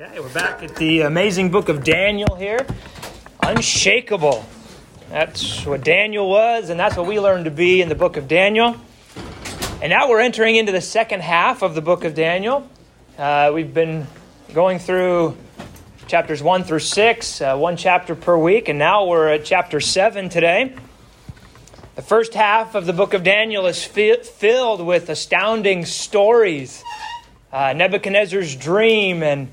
Okay, we're back at the amazing book of Daniel here. Unshakable. That's what Daniel was, and that's what we learned to be in the book of Daniel. And now we're entering into the second half of the book of Daniel. Uh, we've been going through chapters 1 through 6, uh, one chapter per week, and now we're at chapter 7 today. The first half of the book of Daniel is fi- filled with astounding stories. Uh, Nebuchadnezzar's dream and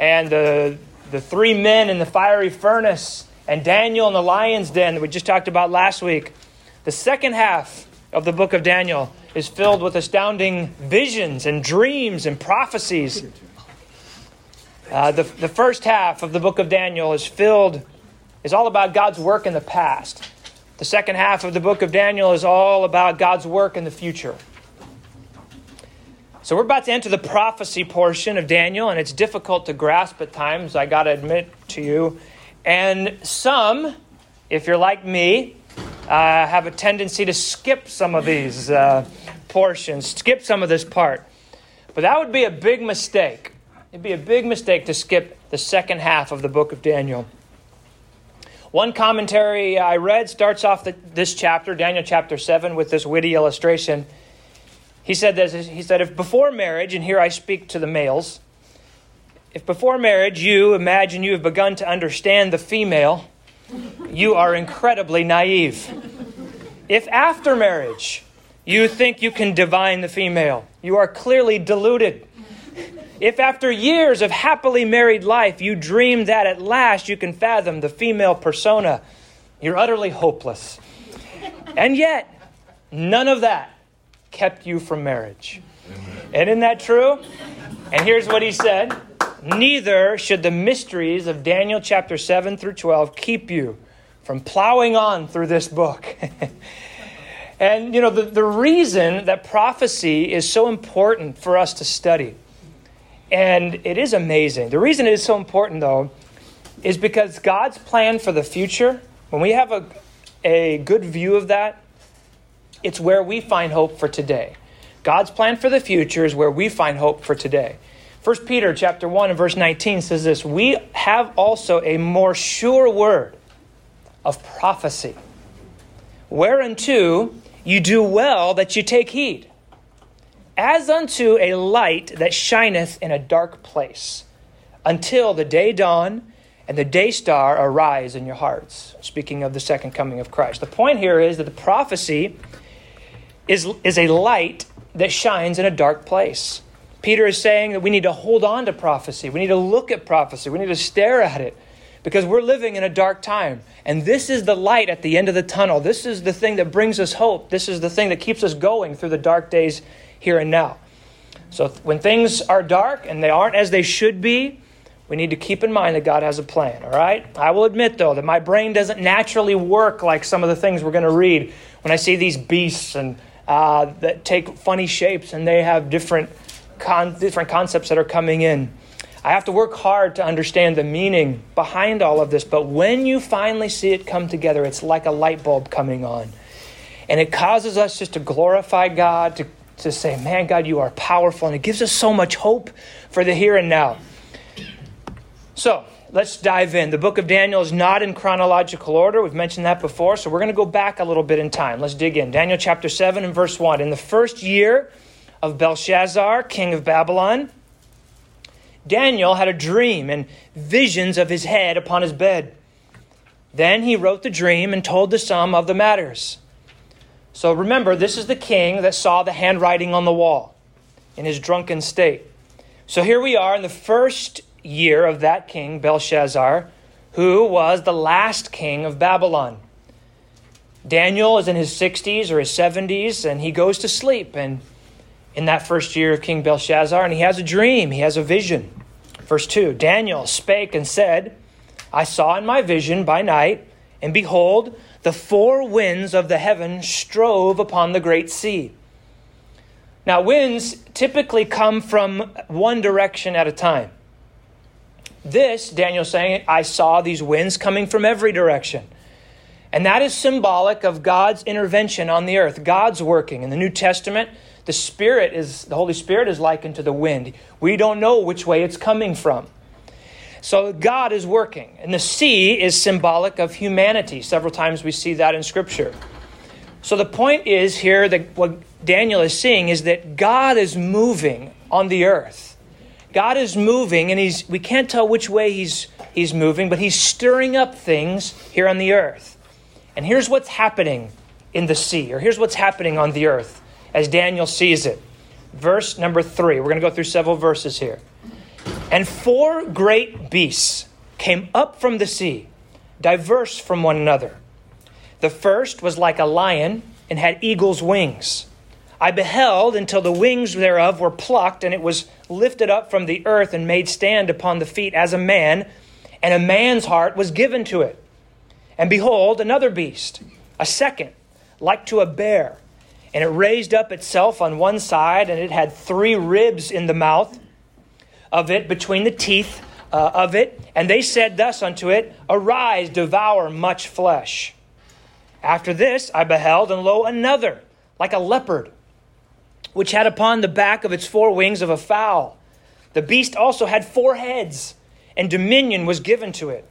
and the, the three men in the fiery furnace, and Daniel in the lion's den that we just talked about last week. The second half of the book of Daniel is filled with astounding visions and dreams and prophecies. Uh, the, the first half of the book of Daniel is filled, is all about God's work in the past. The second half of the book of Daniel is all about God's work in the future. So we're about to enter the prophecy portion of Daniel, and it's difficult to grasp at times, I got to admit to you. And some, if you're like me, uh, have a tendency to skip some of these uh, portions, skip some of this part. But that would be a big mistake. It'd be a big mistake to skip the second half of the book of Daniel. One commentary I read starts off the, this chapter, Daniel chapter 7, with this witty illustration. He said this, he said, if before marriage, and here I speak to the males, if before marriage you imagine you have begun to understand the female, you are incredibly naive. If after marriage you think you can divine the female, you are clearly deluded. If after years of happily married life you dream that at last you can fathom the female persona, you're utterly hopeless. And yet, none of that kept you from marriage. And isn't that true? And here's what he said Neither should the mysteries of Daniel chapter 7 through 12 keep you from plowing on through this book. and, you know, the, the reason that prophecy is so important for us to study, and it is amazing. The reason it is so important, though, is because God's plan for the future, when we have a, a good view of that, it's where we find hope for today. God's plan for the future is where we find hope for today. 1 Peter chapter 1 and verse 19 says this, "We have also a more sure word of prophecy, whereunto you do well that you take heed, as unto a light that shineth in a dark place, until the day dawn and the day star arise in your hearts." Speaking of the second coming of Christ. The point here is that the prophecy is, is a light that shines in a dark place. Peter is saying that we need to hold on to prophecy. We need to look at prophecy. We need to stare at it because we're living in a dark time. And this is the light at the end of the tunnel. This is the thing that brings us hope. This is the thing that keeps us going through the dark days here and now. So when things are dark and they aren't as they should be, we need to keep in mind that God has a plan, all right? I will admit, though, that my brain doesn't naturally work like some of the things we're going to read when I see these beasts and uh, that take funny shapes and they have different, con- different concepts that are coming in. I have to work hard to understand the meaning behind all of this, but when you finally see it come together, it's like a light bulb coming on. And it causes us just to glorify God, to, to say, Man, God, you are powerful. And it gives us so much hope for the here and now. So, let's dive in. The book of Daniel is not in chronological order. We've mentioned that before, so we're going to go back a little bit in time. Let's dig in. Daniel chapter 7 and verse 1. In the first year of Belshazzar, king of Babylon, Daniel had a dream and visions of his head upon his bed. Then he wrote the dream and told the sum of the matters. So remember, this is the king that saw the handwriting on the wall in his drunken state. So here we are in the first year of that king, Belshazzar, who was the last king of Babylon. Daniel is in his 60s or his 70s, and he goes to sleep. And in that first year of King Belshazzar, and he has a dream, he has a vision. Verse 2 Daniel spake and said, I saw in my vision by night, and behold, the four winds of the heaven strove upon the great sea. Now, winds typically come from one direction at a time. This, Daniel's saying, I saw these winds coming from every direction. And that is symbolic of God's intervention on the earth, God's working. In the New Testament, the Spirit is the Holy Spirit is likened to the wind. We don't know which way it's coming from. So God is working. And the sea is symbolic of humanity. Several times we see that in Scripture. So the point is here that what Daniel is seeing is that God is moving on the earth. God is moving, and he's, we can't tell which way he's, he's moving, but he's stirring up things here on the earth. And here's what's happening in the sea, or here's what's happening on the earth as Daniel sees it. Verse number three. We're going to go through several verses here. And four great beasts came up from the sea, diverse from one another. The first was like a lion and had eagle's wings. I beheld until the wings thereof were plucked, and it was lifted up from the earth and made stand upon the feet as a man, and a man's heart was given to it. And behold, another beast, a second, like to a bear, and it raised up itself on one side, and it had three ribs in the mouth of it between the teeth uh, of it. And they said thus unto it, Arise, devour much flesh. After this I beheld, and lo, another, like a leopard, which had upon the back of its four wings of a fowl. The beast also had four heads, and dominion was given to it.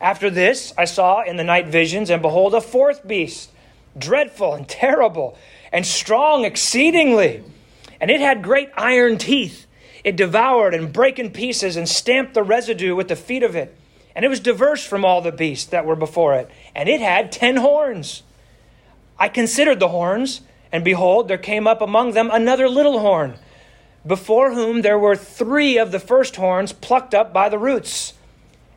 After this I saw in the night visions, and behold, a fourth beast, dreadful and terrible, and strong exceedingly. And it had great iron teeth it devoured and brake in pieces and stamped the residue with the feet of it. And it was diverse from all the beasts that were before it. And it had ten horns. I considered the horns, and behold, there came up among them another little horn, before whom there were three of the first horns plucked up by the roots.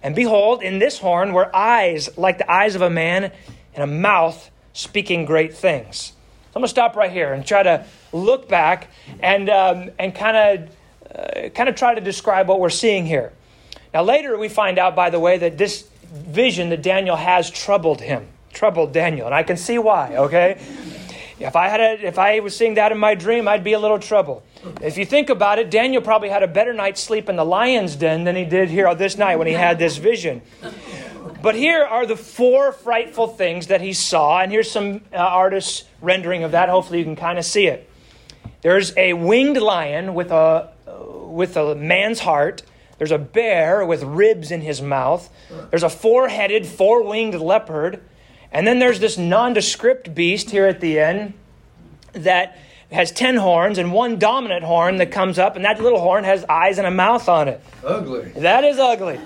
And behold, in this horn were eyes like the eyes of a man, and a mouth speaking great things. So I'm going to stop right here and try to look back and, um, and kind of uh, kind of try to describe what we're seeing here. Now, later we find out, by the way, that this vision that Daniel has troubled him, troubled Daniel, and I can see why. Okay, if I had a, if I was seeing that in my dream, I'd be a little trouble. If you think about it, Daniel probably had a better night's sleep in the lion's den than he did here this night when he had this vision. But here are the four frightful things that he saw, and here's some uh, artist's rendering of that. Hopefully, you can kind of see it. There's a winged lion with a with a man's heart. There's a bear with ribs in his mouth. There's a four headed, four winged leopard. And then there's this nondescript beast here at the end that has 10 horns and one dominant horn that comes up, and that little horn has eyes and a mouth on it. Ugly. That is ugly.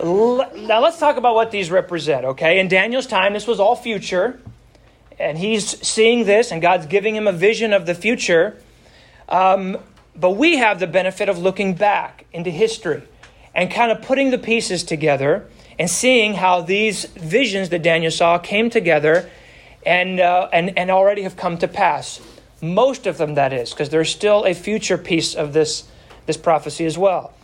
Now let's talk about what these represent, okay? In Daniel's time, this was all future, and he's seeing this, and God's giving him a vision of the future. Um, but we have the benefit of looking back into history and kind of putting the pieces together and seeing how these visions that Daniel saw came together and, uh, and, and already have come to pass. Most of them, that is, because there's still a future piece of this, this prophecy as well.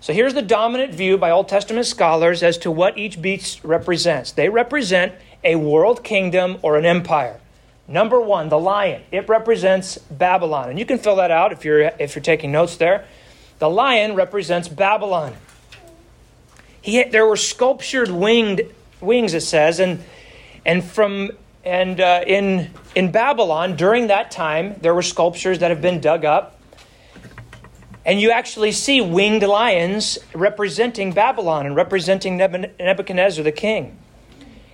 So here's the dominant view by Old Testament scholars as to what each beast represents. They represent a world kingdom or an empire. Number one, the lion. It represents Babylon. And you can fill that out if you're, if you're taking notes there. The lion represents Babylon. He, there were sculptured winged wings, it says, and, and from and uh, in, in Babylon, during that time, there were sculptures that have been dug up. And you actually see winged lions representing Babylon and representing Nebuchadnezzar the king.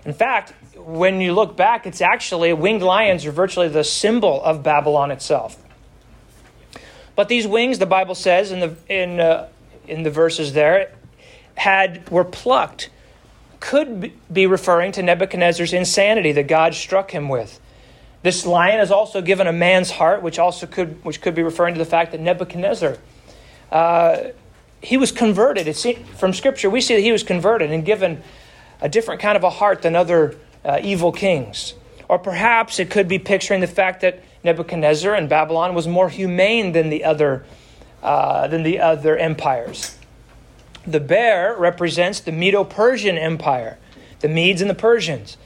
In fact, when you look back, it's actually winged lions are virtually the symbol of Babylon itself. But these wings, the Bible says in the in uh, in the verses there, had were plucked, could be referring to Nebuchadnezzar's insanity that God struck him with. This lion is also given a man's heart, which also could which could be referring to the fact that Nebuchadnezzar. Uh, he was converted. From Scripture, we see that he was converted and given a different kind of a heart than other uh, evil kings. Or perhaps it could be picturing the fact that Nebuchadnezzar and Babylon was more humane than the other, uh, than the other empires. The bear represents the Medo Persian Empire, the Medes and the Persians.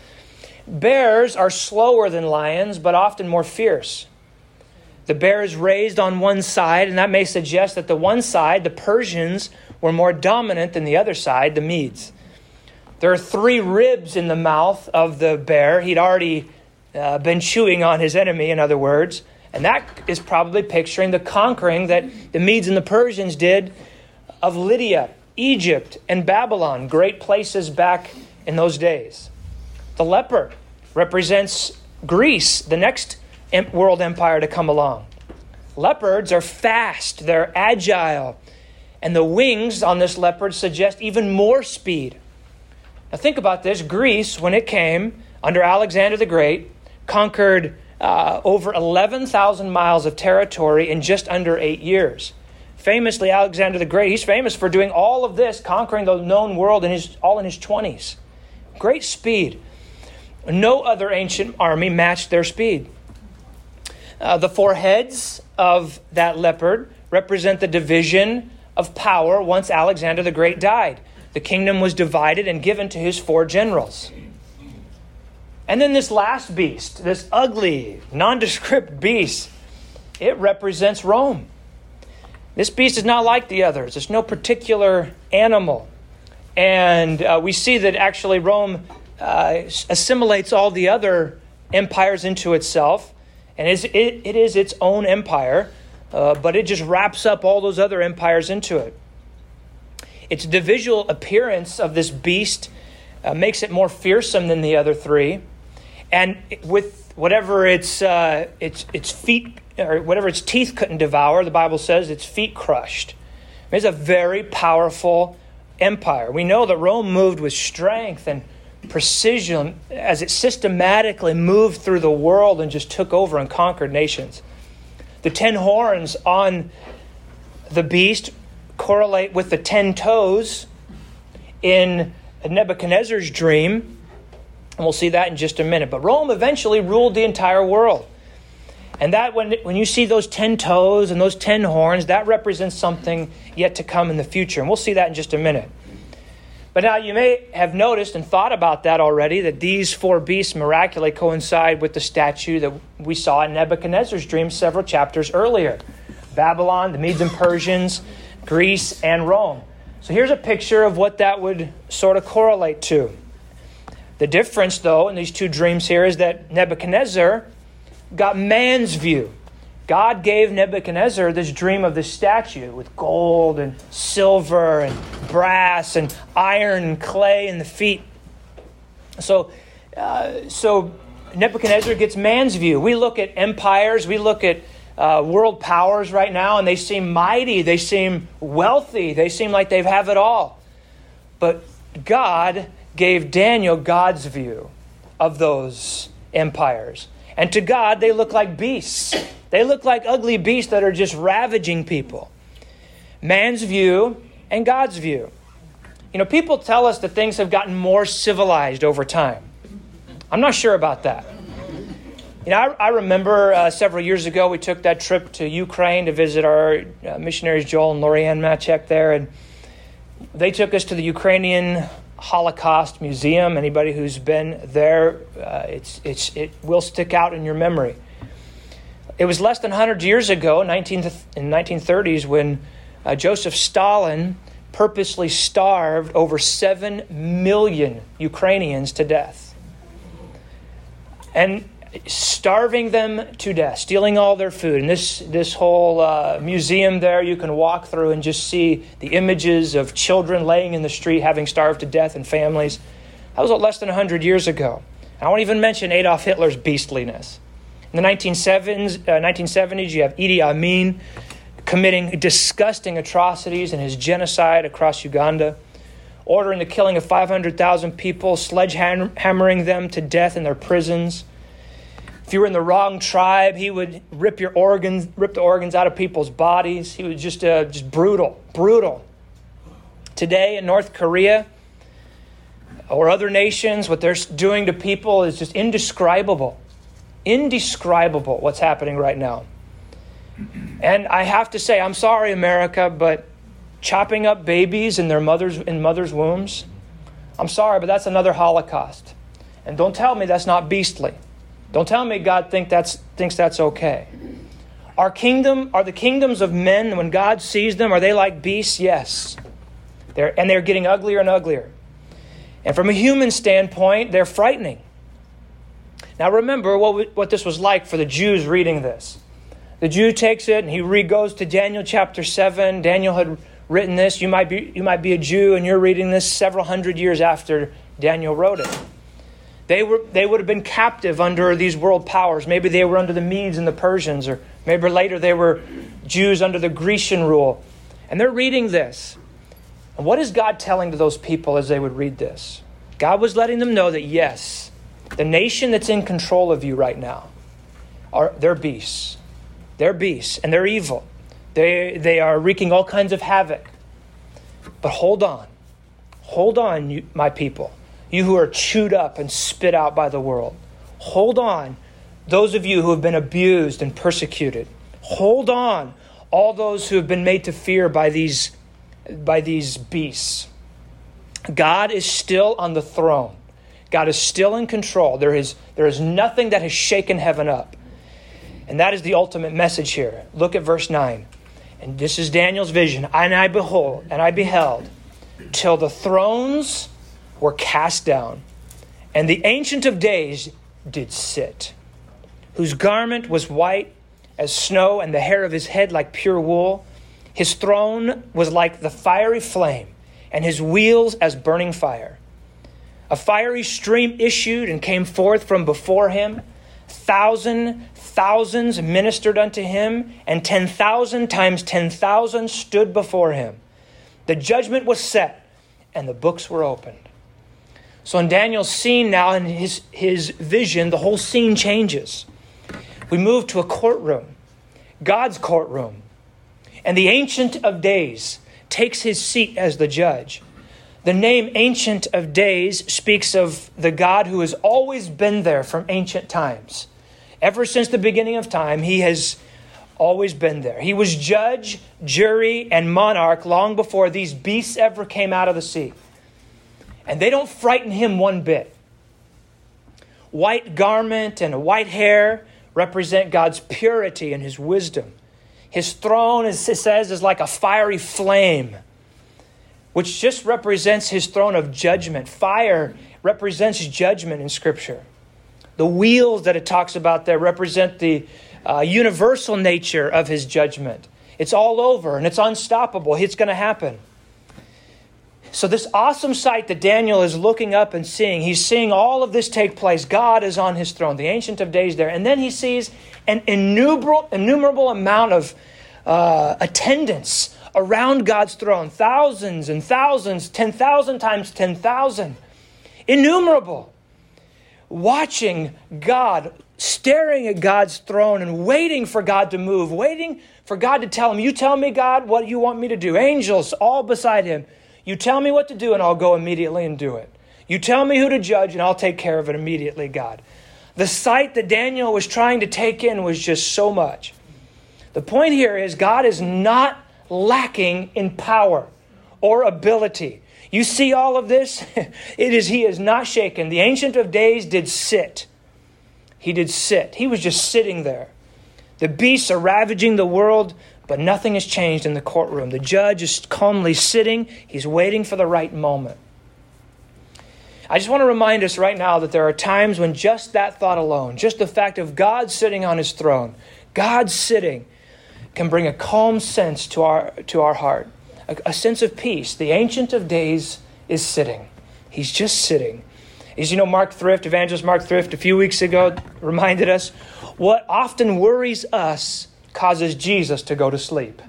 Bears are slower than lions, but often more fierce. The bear is raised on one side, and that may suggest that the one side, the Persians, were more dominant than the other side, the Medes. There are three ribs in the mouth of the bear. He'd already uh, been chewing on his enemy, in other words. And that is probably picturing the conquering that the Medes and the Persians did of Lydia Egypt and Babylon, great places back in those days. The leopard represents Greece, the next world empire to come along. Leopards are fast, they're agile, and the wings on this leopard suggest even more speed. Now, think about this Greece, when it came under Alexander the Great, conquered uh, over 11,000 miles of territory in just under eight years. Famously, Alexander the Great, he's famous for doing all of this, conquering the known world in his, all in his 20s. Great speed. No other ancient army matched their speed. Uh, the four heads of that leopard represent the division of power once Alexander the Great died. The kingdom was divided and given to his four generals. And then this last beast, this ugly, nondescript beast, it represents Rome. This beast is not like the others, it's no particular animal. And uh, we see that actually Rome uh, assimilates all the other empires into itself and it, it is its own empire, uh, but it just wraps up all those other empires into it. Its the visual appearance of this beast uh, makes it more fearsome than the other three, and with whatever its uh, its its feet or whatever its teeth couldn't devour, the Bible says its feet crushed. It's a very powerful empire. We know that Rome moved with strength and precision as it systematically moved through the world and just took over and conquered nations. The ten horns on the beast correlate with the ten toes in Nebuchadnezzar's dream. And we'll see that in just a minute. But Rome eventually ruled the entire world. And that when, when you see those 10 toes and those 10 horns, that represents something yet to come in the future. And we'll see that in just a minute. But now you may have noticed and thought about that already that these four beasts miraculously coincide with the statue that we saw in Nebuchadnezzar's dream several chapters earlier Babylon, the Medes and Persians, Greece, and Rome. So here's a picture of what that would sort of correlate to. The difference, though, in these two dreams here is that Nebuchadnezzar got man's view. God gave Nebuchadnezzar this dream of this statue with gold and silver and brass and iron and clay in the feet. So, uh, so Nebuchadnezzar gets man's view. We look at empires, we look at uh, world powers right now, and they seem mighty, they seem wealthy, they seem like they have it all. But God gave Daniel God's view of those empires. And to God, they look like beasts. They look like ugly beasts that are just ravaging people. Man's view and God's view. You know, people tell us that things have gotten more civilized over time. I'm not sure about that. You know, I, I remember uh, several years ago we took that trip to Ukraine to visit our uh, missionaries Joel and Lorianne Matchek there, and they took us to the Ukrainian Holocaust Museum. Anybody who's been there, uh, it's, it's, it will stick out in your memory. It was less than 100 years ago, 19, in 1930s, when uh, Joseph Stalin purposely starved over 7 million Ukrainians to death. And starving them to death, stealing all their food. And this, this whole uh, museum there, you can walk through and just see the images of children laying in the street having starved to death and families. That was less than 100 years ago. I won't even mention Adolf Hitler's beastliness. In the 1970s, uh, 1970s you have Idi Amin committing disgusting atrocities in his genocide across Uganda, ordering the killing of 500,000 people, sledgehammering them to death in their prisons if you were in the wrong tribe, he would rip your organs, rip the organs out of people's bodies. He was just, uh, just brutal, brutal. Today in North Korea or other nations, what they're doing to people is just indescribable. Indescribable what's happening right now. And I have to say, I'm sorry, America, but chopping up babies in their mothers in mothers' wombs, I'm sorry, but that's another Holocaust. And don't tell me that's not beastly. Don't tell me God think that's, thinks that's okay. Our kingdom, are the kingdoms of men, when God sees them, are they like beasts? Yes. They're, and they're getting uglier and uglier. And from a human standpoint, they're frightening. Now remember what, we, what this was like for the Jews reading this. The Jew takes it and he re- goes to Daniel chapter 7. Daniel had written this. You might be, you might be a Jew and you're reading this several hundred years after Daniel wrote it. They, were, they would have been captive under these world powers. Maybe they were under the Medes and the Persians, or maybe later they were Jews under the Grecian rule. And they're reading this. And what is God telling to those people as they would read this? God was letting them know that yes, the nation that's in control of you right now are they're beasts. They're beasts and they're evil. They they are wreaking all kinds of havoc. But hold on. Hold on, you, my people. You who are chewed up and spit out by the world. Hold on. Those of you who have been abused and persecuted. Hold on. All those who have been made to fear by these by these beasts. God is still on the throne. God is still in control. There is, there is nothing that has shaken heaven up. And that is the ultimate message here. Look at verse 9. And this is Daniel's vision. And I behold, and I beheld, till the thrones were cast down, and the Ancient of Days did sit, whose garment was white as snow, and the hair of his head like pure wool. His throne was like the fiery flame, and his wheels as burning fire. A fiery stream issued and came forth from before him. Thousand thousands ministered unto him, and ten thousand times ten thousand stood before him. The judgment was set, and the books were opened. So in Daniel's scene now, in his, his vision, the whole scene changes. We move to a courtroom, God's courtroom. And the Ancient of Days takes his seat as the judge. The name Ancient of Days speaks of the God who has always been there from ancient times. Ever since the beginning of time, he has always been there. He was judge, jury, and monarch long before these beasts ever came out of the sea. And they don't frighten him one bit. White garment and white hair represent God's purity and his wisdom. His throne, as it says, is like a fiery flame which just represents his throne of judgment. Fire represents judgment in Scripture. The wheels that it talks about there represent the uh, universal nature of his judgment. It's all over and it's unstoppable. It's going to happen. So, this awesome sight that Daniel is looking up and seeing, he's seeing all of this take place. God is on his throne, the Ancient of Days there. And then he sees an innumerable, innumerable amount of uh, attendance around God's throne thousands and thousands, 10,000 times 10,000, innumerable, watching God, staring at God's throne and waiting for God to move, waiting for God to tell him, You tell me, God, what you want me to do. Angels all beside him. You tell me what to do, and I'll go immediately and do it. You tell me who to judge, and I'll take care of it immediately, God. The sight that Daniel was trying to take in was just so much. The point here is God is not lacking in power or ability. You see all of this? It is he is not shaken. The ancient of days did sit. He did sit. He was just sitting there. The beasts are ravaging the world, but nothing has changed in the courtroom. The judge is calmly sitting. He's waiting for the right moment. I just want to remind us right now that there are times when just that thought alone, just the fact of God sitting on his throne, God sitting, can bring a calm sense to our, to our heart, a, a sense of peace. The Ancient of Days is sitting, He's just sitting. As you know, Mark Thrift, evangelist Mark Thrift, a few weeks ago reminded us what often worries us causes Jesus to go to sleep.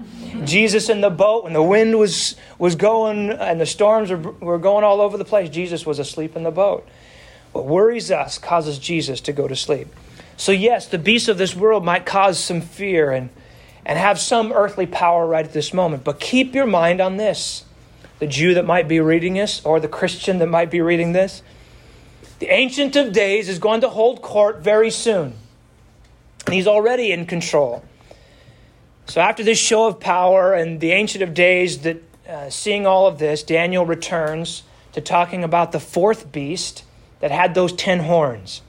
Jesus in the boat, when the wind was, was going and the storms were, were going all over the place, Jesus was asleep in the boat. What worries us causes Jesus to go to sleep. So, yes, the beasts of this world might cause some fear and and have some earthly power right at this moment. But keep your mind on this the Jew that might be reading this, or the Christian that might be reading this. The Ancient of Days is going to hold court very soon. And he's already in control. So, after this show of power and the Ancient of Days, that uh, seeing all of this, Daniel returns to talking about the fourth beast that had those ten horns.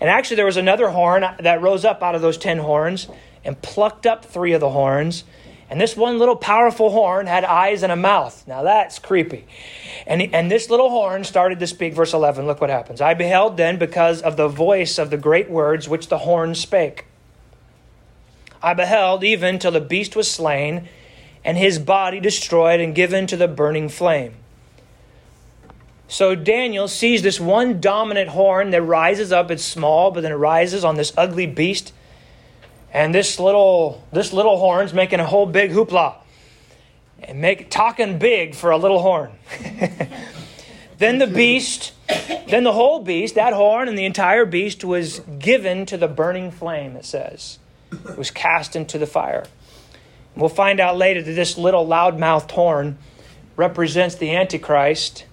And actually, there was another horn that rose up out of those ten horns and plucked up three of the horns. And this one little powerful horn had eyes and a mouth. Now that's creepy. And, and this little horn started to speak. Verse 11, look what happens. I beheld then because of the voice of the great words which the horn spake. I beheld even till the beast was slain, and his body destroyed and given to the burning flame. So Daniel sees this one dominant horn that rises up. It's small, but then it rises on this ugly beast. And this little this little horn's making a whole big hoopla. And make talking big for a little horn. then the beast, then the whole beast, that horn and the entire beast was given to the burning flame, it says. Was cast into the fire. We'll find out later that this little loud-mouthed horn represents the Antichrist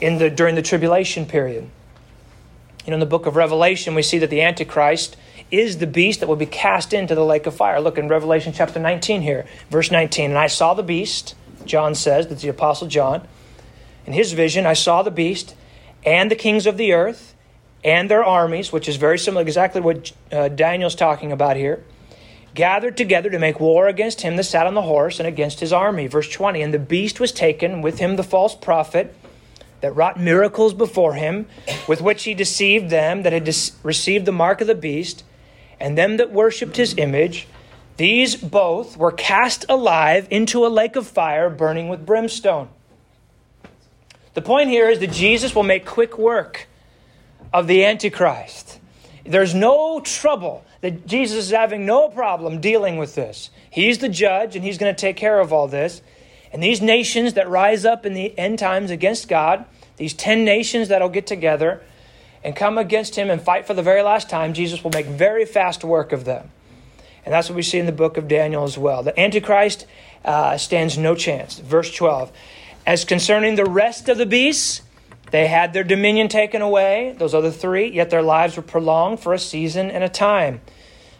in the, during the tribulation period. You know, in the book of Revelation, we see that the Antichrist is the beast that will be cast into the lake of fire. Look in Revelation chapter 19 here, verse 19. And I saw the beast, John says, that's the Apostle John. In his vision, I saw the beast and the kings of the earth and their armies, which is very similar, exactly what uh, Daniel's talking about here, gathered together to make war against him that sat on the horse and against his army. Verse 20. And the beast was taken, with him the false prophet that wrought miracles before him, with which he deceived them that had received the mark of the beast, and them that worshipped his image. These both were cast alive into a lake of fire burning with brimstone. The point here is that Jesus will make quick work of the Antichrist. There's no trouble that Jesus is having no problem dealing with this. He's the judge and he's going to take care of all this. And these nations that rise up in the end times against God, these 10 nations that'll get together and come against him and fight for the very last time, Jesus will make very fast work of them. And that's what we see in the book of Daniel as well. The Antichrist uh, stands no chance. Verse 12. As concerning the rest of the beasts, they had their dominion taken away, those other three, yet their lives were prolonged for a season and a time.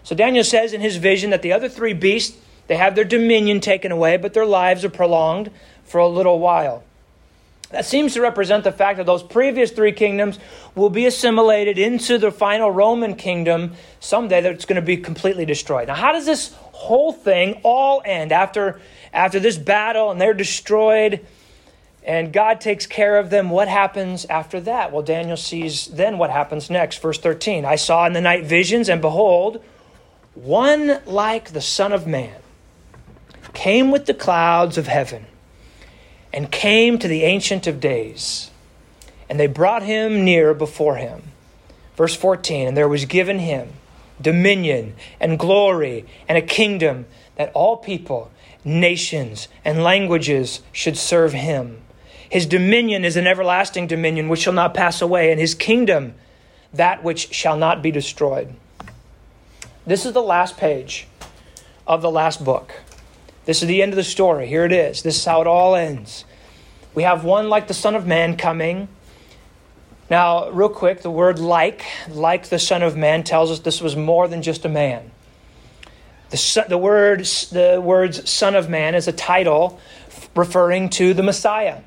So Daniel says in his vision that the other three beasts they have their dominion taken away, but their lives are prolonged for a little while. That seems to represent the fact that those previous three kingdoms will be assimilated into the final Roman kingdom someday that's going to be completely destroyed. Now, how does this whole thing all end after, after this battle and they're destroyed and God takes care of them? What happens after that? Well, Daniel sees then what happens next. Verse 13 I saw in the night visions, and behold, one like the Son of Man came with the clouds of heaven and came to the Ancient of Days. And they brought him near before him. Verse 14 And there was given him dominion and glory and a kingdom that all people, nations, and languages should serve him. His dominion is an everlasting dominion which shall not pass away, and his kingdom that which shall not be destroyed. This is the last page of the last book. This is the end of the story. Here it is. This is how it all ends. We have one like the Son of Man coming. Now, real quick, the word like, like the Son of Man, tells us this was more than just a man. The, the, word, the words Son of Man is a title referring to the Messiah.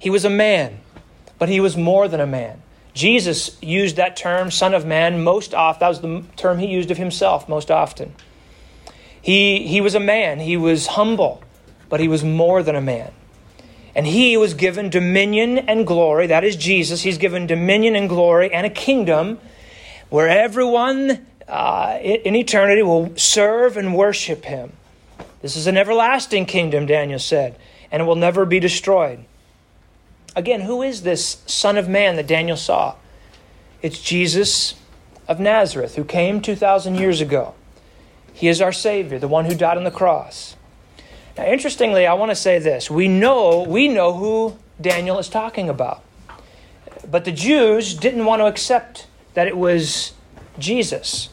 He was a man, but he was more than a man. Jesus used that term, Son of Man, most often. That was the term he used of himself most often. He, he was a man, he was humble, but he was more than a man. And he was given dominion and glory. That is Jesus. He's given dominion and glory and a kingdom where everyone uh, in eternity will serve and worship him. This is an everlasting kingdom, Daniel said, and it will never be destroyed. Again, who is this Son of Man that Daniel saw? It's Jesus of Nazareth, who came 2,000 years ago. He is our Savior, the one who died on the cross. Now, interestingly, I want to say this. We know, we know who Daniel is talking about. But the Jews didn't want to accept that it was Jesus.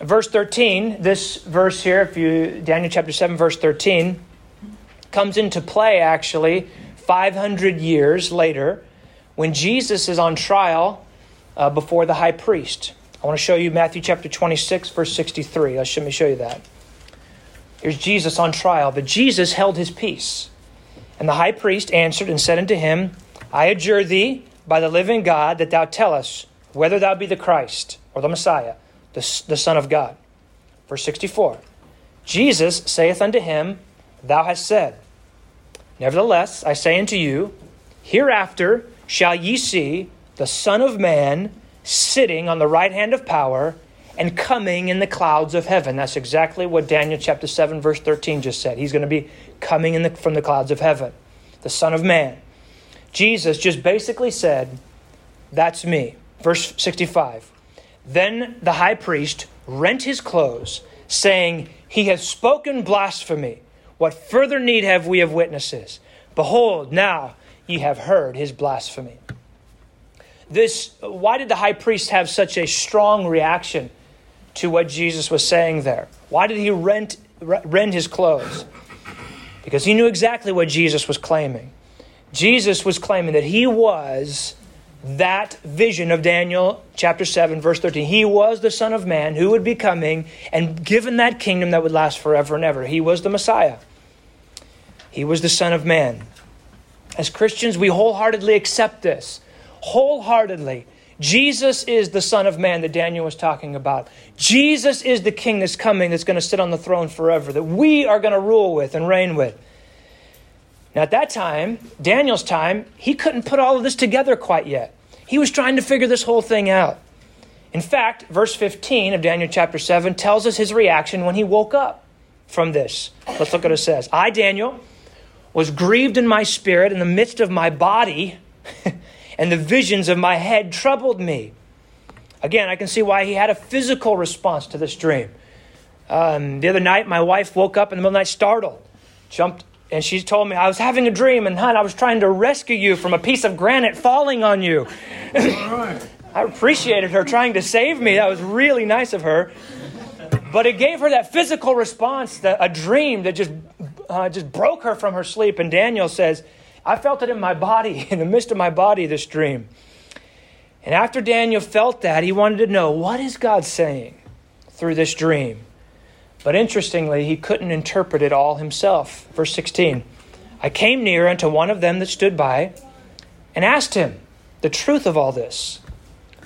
Verse 13, this verse here, if you Daniel chapter 7 verse 13 comes into play actually 500 years later when Jesus is on trial uh, before the high priest. I want to show you Matthew chapter 26, verse 63. Let me show you that. Here's Jesus on trial, but Jesus held his peace. And the high priest answered and said unto him, I adjure thee by the living God that thou tell us whether thou be the Christ or the Messiah, the, the Son of God. Verse 64 Jesus saith unto him, Thou hast said, Nevertheless, I say unto you, hereafter shall ye see the Son of Man sitting on the right hand of power and coming in the clouds of heaven. That's exactly what Daniel chapter 7, verse 13 just said. He's going to be coming in the, from the clouds of heaven, the Son of Man. Jesus just basically said, That's me. Verse 65. Then the high priest rent his clothes, saying, He has spoken blasphemy. What further need have we of witnesses? Behold, now ye have heard his blasphemy. This, why did the high priest have such a strong reaction to what Jesus was saying there? Why did he rent, rend his clothes? Because he knew exactly what Jesus was claiming. Jesus was claiming that he was that vision of Daniel chapter 7, verse 13. He was the Son of Man who would be coming and given that kingdom that would last forever and ever. He was the Messiah, he was the Son of Man. As Christians, we wholeheartedly accept this. Wholeheartedly. Jesus is the Son of Man that Daniel was talking about. Jesus is the King that's coming that's going to sit on the throne forever, that we are going to rule with and reign with. Now, at that time, Daniel's time, he couldn't put all of this together quite yet. He was trying to figure this whole thing out. In fact, verse 15 of Daniel chapter 7 tells us his reaction when he woke up from this. Let's look at what it says. I, Daniel, was grieved in my spirit in the midst of my body, and the visions of my head troubled me. Again, I can see why he had a physical response to this dream. Um, the other night, my wife woke up in the middle of the night startled, jumped and she told me, I was having a dream, and hon, I was trying to rescue you from a piece of granite falling on you. I appreciated her trying to save me. That was really nice of her. But it gave her that physical response, that, a dream that just, uh, just broke her from her sleep. And Daniel says, I felt it in my body, in the midst of my body, this dream. And after Daniel felt that, he wanted to know, what is God saying through this dream? But interestingly, he couldn't interpret it all himself. Verse 16 I came near unto one of them that stood by and asked him the truth of all this.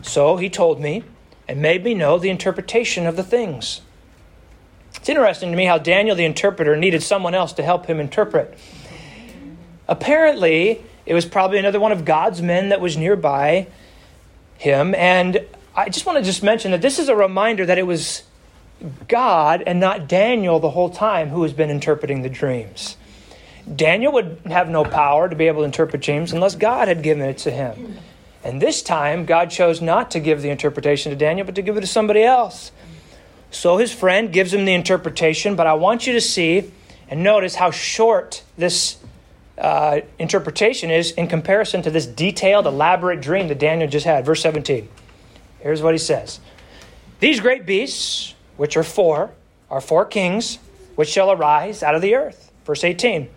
So he told me and made me know the interpretation of the things. It's interesting to me how Daniel the interpreter needed someone else to help him interpret. Apparently, it was probably another one of God's men that was nearby him. And I just want to just mention that this is a reminder that it was God and not Daniel the whole time who has been interpreting the dreams. Daniel would have no power to be able to interpret dreams unless God had given it to him. And this time, God chose not to give the interpretation to Daniel, but to give it to somebody else. So his friend gives him the interpretation, but I want you to see and notice how short this uh, interpretation is in comparison to this detailed, elaborate dream that Daniel just had. Verse 17. Here's what he says These great beasts which are four, are four kings, which shall arise out of the earth. Verse 18.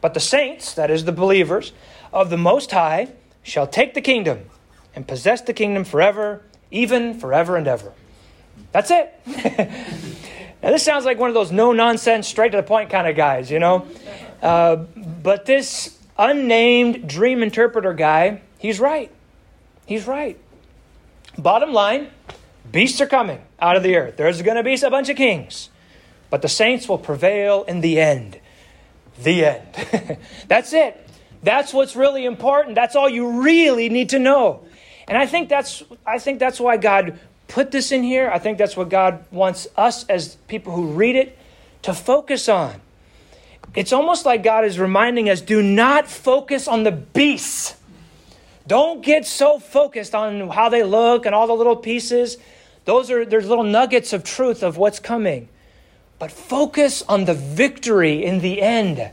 But the saints, that is the believers, of the Most High, shall take the kingdom and possess the kingdom forever, even forever and ever. That's it. now, this sounds like one of those no nonsense, straight to the point kind of guys, you know? Uh, but this unnamed dream interpreter guy, he's right. He's right. Bottom line, beasts are coming out of the earth. There's going to be a bunch of kings, but the saints will prevail in the end. The end. that's it. That's what's really important. That's all you really need to know. And I think that's I think that's why God put this in here. I think that's what God wants us as people who read it to focus on. It's almost like God is reminding us do not focus on the beasts. Don't get so focused on how they look and all the little pieces. Those are there's little nuggets of truth of what's coming. But focus on the victory in the end.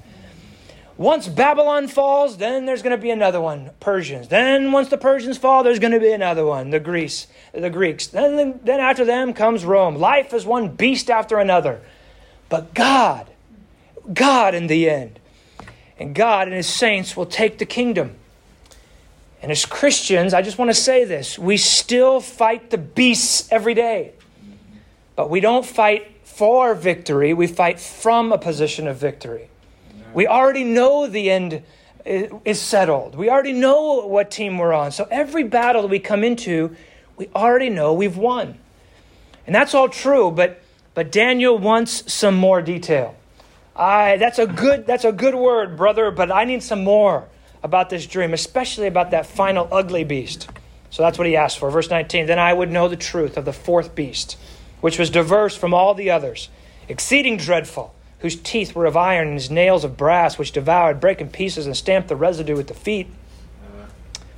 Once Babylon falls, then there's going to be another one, Persians. Then once the Persians fall, there's going to be another one, the Greece, the Greeks. Then then after them comes Rome. Life is one beast after another. But God, God in the end. And God and his saints will take the kingdom. And as Christians, I just want to say this we still fight the beasts every day. But we don't fight for victory, we fight from a position of victory. We already know the end is settled. We already know what team we're on. So every battle that we come into, we already know we've won. And that's all true, but but Daniel wants some more detail. I that's a good that's a good word, brother, but I need some more about this dream, especially about that final ugly beast. So that's what he asked for. Verse 19 Then I would know the truth of the fourth beast which was diverse from all the others, exceeding dreadful, whose teeth were of iron and his nails of brass, which devoured, brake in pieces, and stamped the residue with the feet.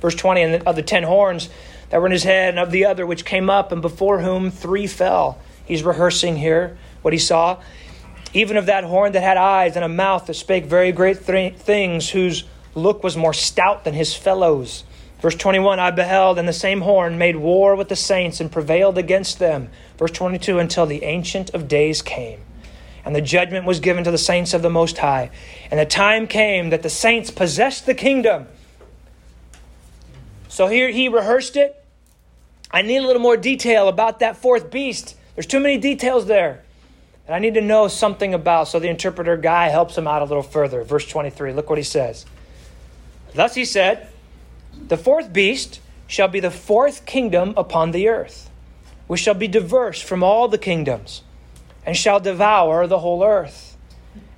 Verse 20, and of the ten horns that were in his head, and of the other which came up, and before whom three fell. He's rehearsing here what he saw. Even of that horn that had eyes and a mouth that spake very great th- things, whose look was more stout than his fellows. Verse 21 I beheld, and the same horn made war with the saints and prevailed against them. Verse 22 Until the Ancient of Days came, and the judgment was given to the saints of the Most High. And the time came that the saints possessed the kingdom. So here he rehearsed it. I need a little more detail about that fourth beast. There's too many details there. And I need to know something about. So the interpreter guy helps him out a little further. Verse 23, look what he says. Thus he said, The fourth beast shall be the fourth kingdom upon the earth, which shall be diverse from all the kingdoms, and shall devour the whole earth,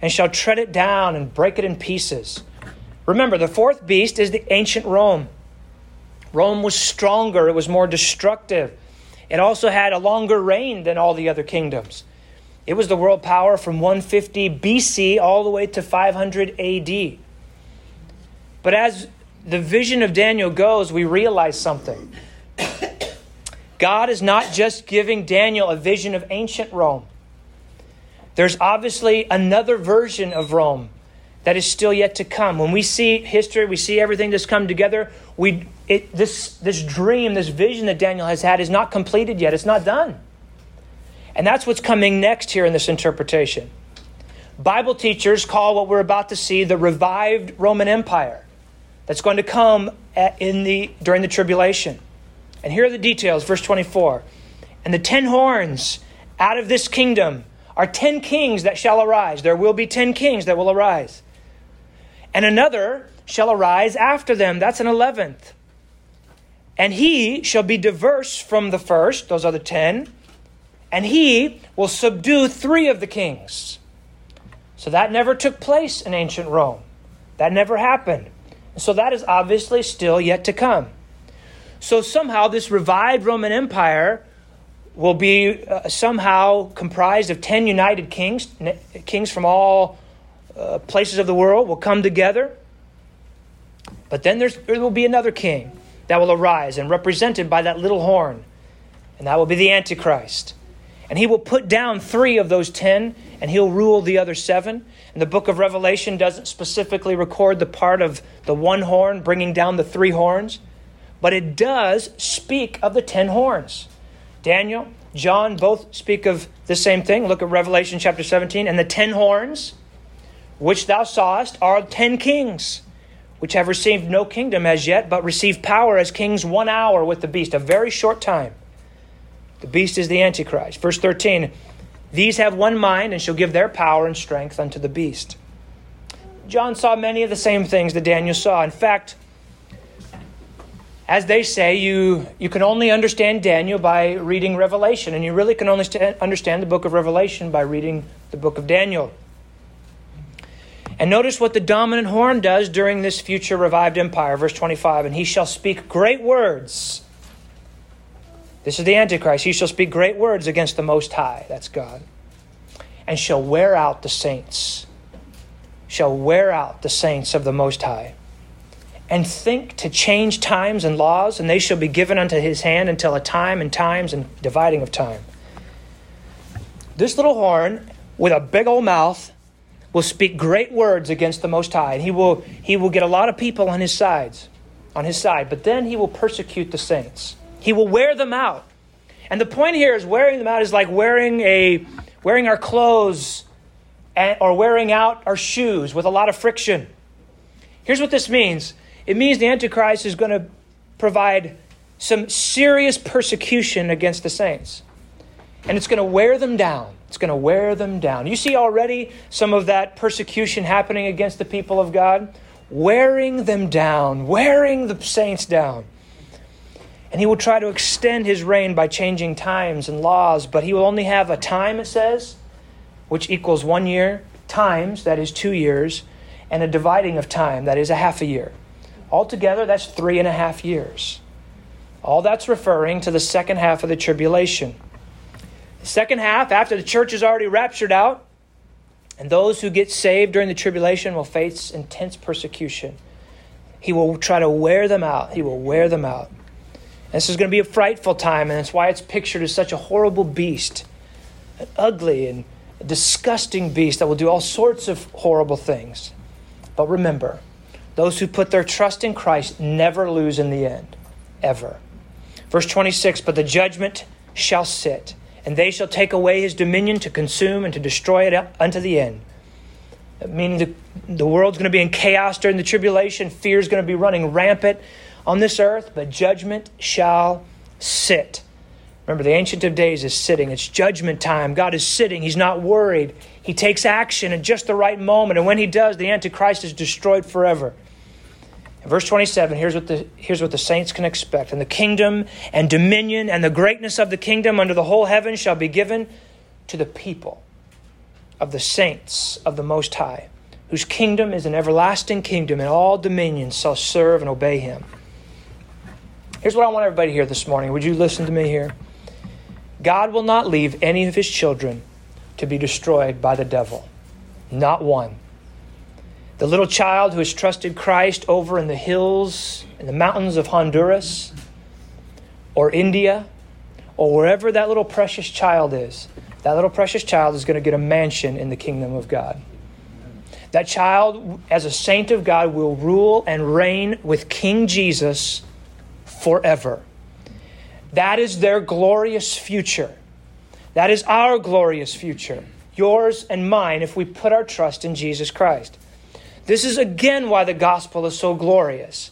and shall tread it down and break it in pieces. Remember, the fourth beast is the ancient Rome. Rome was stronger, it was more destructive. It also had a longer reign than all the other kingdoms. It was the world power from 150 BC all the way to 500 AD. But as the vision of Daniel goes, we realize something. God is not just giving Daniel a vision of ancient Rome. There's obviously another version of Rome that is still yet to come. When we see history, we see everything that's come together. We, it, this, this dream, this vision that Daniel has had is not completed yet. It's not done. And that's what's coming next here in this interpretation. Bible teachers call what we're about to see the revived Roman Empire that's going to come in the, during the tribulation. And here are the details, verse 24. And the ten horns out of this kingdom are ten kings that shall arise. There will be ten kings that will arise and another shall arise after them. That's an eleventh. And he shall be diverse from the first, those are the ten, and he will subdue three of the kings. So that never took place in ancient Rome. That never happened. So that is obviously still yet to come. So somehow this revived Roman Empire will be uh, somehow comprised of 10 united kings, kings from all uh, places of the world will come together. But then there will be another king that will arise and represented by that little horn, and that will be the Antichrist. And he will put down three of those ten, and he'll rule the other seven. And the book of Revelation doesn't specifically record the part of the one horn bringing down the three horns, but it does speak of the ten horns. Daniel, John both speak of the same thing. Look at Revelation chapter 17. And the ten horns which thou sawest are ten kings, which have received no kingdom as yet, but receive power as kings one hour with the beast, a very short time. The beast is the Antichrist. Verse 13 These have one mind and shall give their power and strength unto the beast. John saw many of the same things that Daniel saw. In fact, as they say, you, you can only understand Daniel by reading Revelation, and you really can only st- understand the book of Revelation by reading the book of Daniel. And notice what the dominant horn does during this future revived empire. Verse 25 And he shall speak great words. This is the Antichrist. He shall speak great words against the Most High. That's God. And shall wear out the saints. Shall wear out the saints of the Most High. And think to change times and laws, and they shall be given unto his hand until a time and times and dividing of time. This little horn with a big old mouth will speak great words against the Most High, and he will, he will get a lot of people on his sides, on his side, but then he will persecute the saints. He will wear them out. And the point here is wearing them out is like wearing a wearing our clothes and, or wearing out our shoes with a lot of friction. Here's what this means. It means the Antichrist is going to provide some serious persecution against the saints. And it's going to wear them down. It's going to wear them down. You see already some of that persecution happening against the people of God, wearing them down, wearing the saints down. And he will try to extend his reign by changing times and laws, but he will only have a time, it says, which equals one year, times, that is two years, and a dividing of time, that is a half a year. Altogether, that's three and a half years. All that's referring to the second half of the tribulation. The second half, after the church is already raptured out, and those who get saved during the tribulation will face intense persecution. He will try to wear them out. He will wear them out. This is going to be a frightful time, and that's why it's pictured as such a horrible beast, an ugly and disgusting beast that will do all sorts of horrible things. But remember, those who put their trust in Christ never lose in the end, ever. Verse 26 But the judgment shall sit, and they shall take away his dominion to consume and to destroy it unto the end. Meaning the, the world's going to be in chaos during the tribulation, fear is going to be running rampant on this earth, but judgment shall sit. Remember, the Ancient of Days is sitting. It's judgment time. God is sitting. He's not worried. He takes action at just the right moment. And when he does, the Antichrist is destroyed forever. In verse 27, here's what, the, here's what the saints can expect. And the kingdom and dominion and the greatness of the kingdom under the whole heaven shall be given to the people of the saints of the Most High, whose kingdom is an everlasting kingdom, and all dominions shall serve and obey him. Here's what I want everybody to hear this morning. Would you listen to me here? God will not leave any of his children to be destroyed by the devil. Not one. The little child who has trusted Christ over in the hills, in the mountains of Honduras, or India, or wherever that little precious child is, that little precious child is going to get a mansion in the kingdom of God. That child, as a saint of God, will rule and reign with King Jesus forever. That is their glorious future. That is our glorious future, yours and mine, if we put our trust in Jesus Christ. This is again why the gospel is so glorious.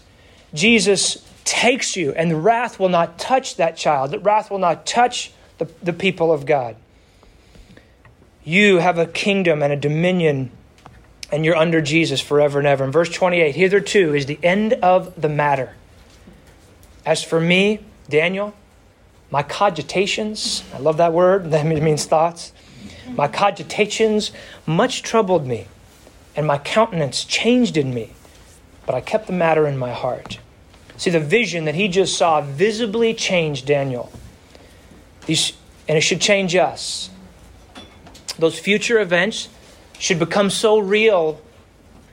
Jesus takes you, and the wrath will not touch that child, the wrath will not touch the, the people of God. You have a kingdom and a dominion, and you're under Jesus forever and ever. In verse 28, hitherto is the end of the matter. As for me, Daniel, my cogitations, I love that word, that means thoughts. My cogitations much troubled me, and my countenance changed in me, but I kept the matter in my heart. See, the vision that he just saw visibly changed Daniel. And it should change us. Those future events should become so real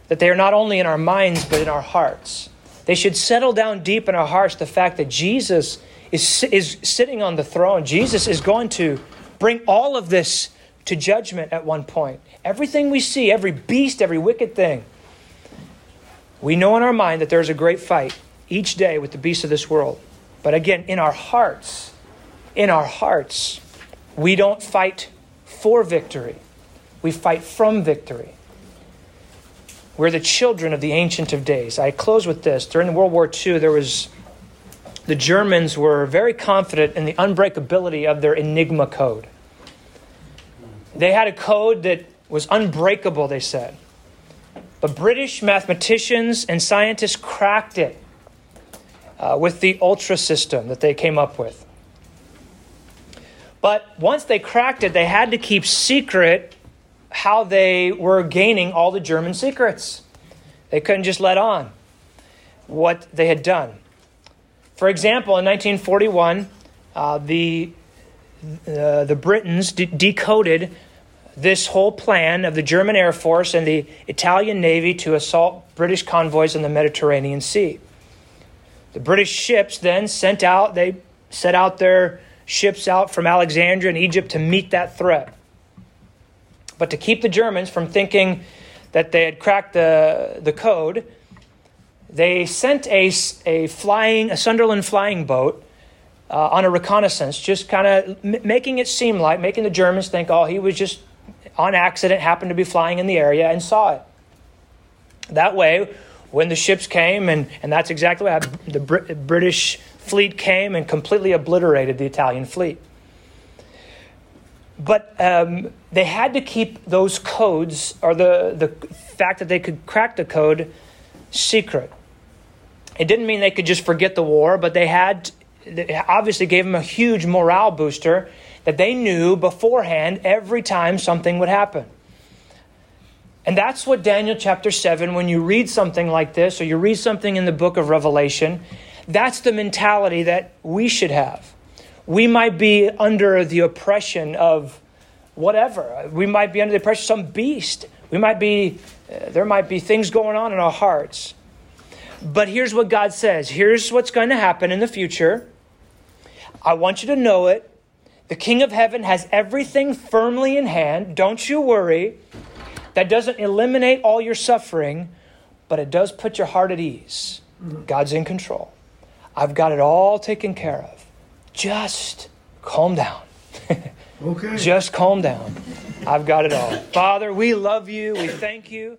that they are not only in our minds, but in our hearts. They should settle down deep in our hearts the fact that Jesus is, is sitting on the throne. Jesus is going to bring all of this to judgment at one point. Everything we see, every beast, every wicked thing, we know in our mind that there's a great fight each day with the beasts of this world. But again, in our hearts, in our hearts, we don't fight for victory. We fight from victory. We're the children of the Ancient of Days. I close with this. During World War II, there was the Germans were very confident in the unbreakability of their Enigma code. They had a code that was unbreakable, they said. But British mathematicians and scientists cracked it uh, with the ultra system that they came up with. But once they cracked it, they had to keep secret how they were gaining all the German secrets. They couldn't just let on what they had done. For example, in 1941, uh, the, uh, the Britons de- decoded this whole plan of the German Air Force and the Italian Navy to assault British convoys in the Mediterranean Sea. The British ships then sent out, they set out their ships out from Alexandria in Egypt to meet that threat. But to keep the Germans from thinking that they had cracked the, the code, they sent a, a flying, a Sunderland flying boat uh, on a reconnaissance, just kind of m- making it seem like, making the Germans think, oh, he was just on accident, happened to be flying in the area and saw it. That way, when the ships came, and, and that's exactly what happened, the Br- British fleet came and completely obliterated the Italian fleet. But um, they had to keep those codes, or the, the fact that they could crack the code, secret. It didn't mean they could just forget the war, but they had, obviously gave them a huge morale booster that they knew beforehand every time something would happen. And that's what Daniel chapter 7, when you read something like this, or you read something in the book of Revelation, that's the mentality that we should have. We might be under the oppression of whatever. We might be under the oppression of some beast. We might be, Uh, there might be things going on in our hearts. But here's what God says here's what's going to happen in the future. I want you to know it. The King of Heaven has everything firmly in hand. Don't you worry. That doesn't eliminate all your suffering, but it does put your heart at ease. God's in control. I've got it all taken care of. Just calm down. Okay. Just calm down. I've got it all. Father, we love you. We thank you.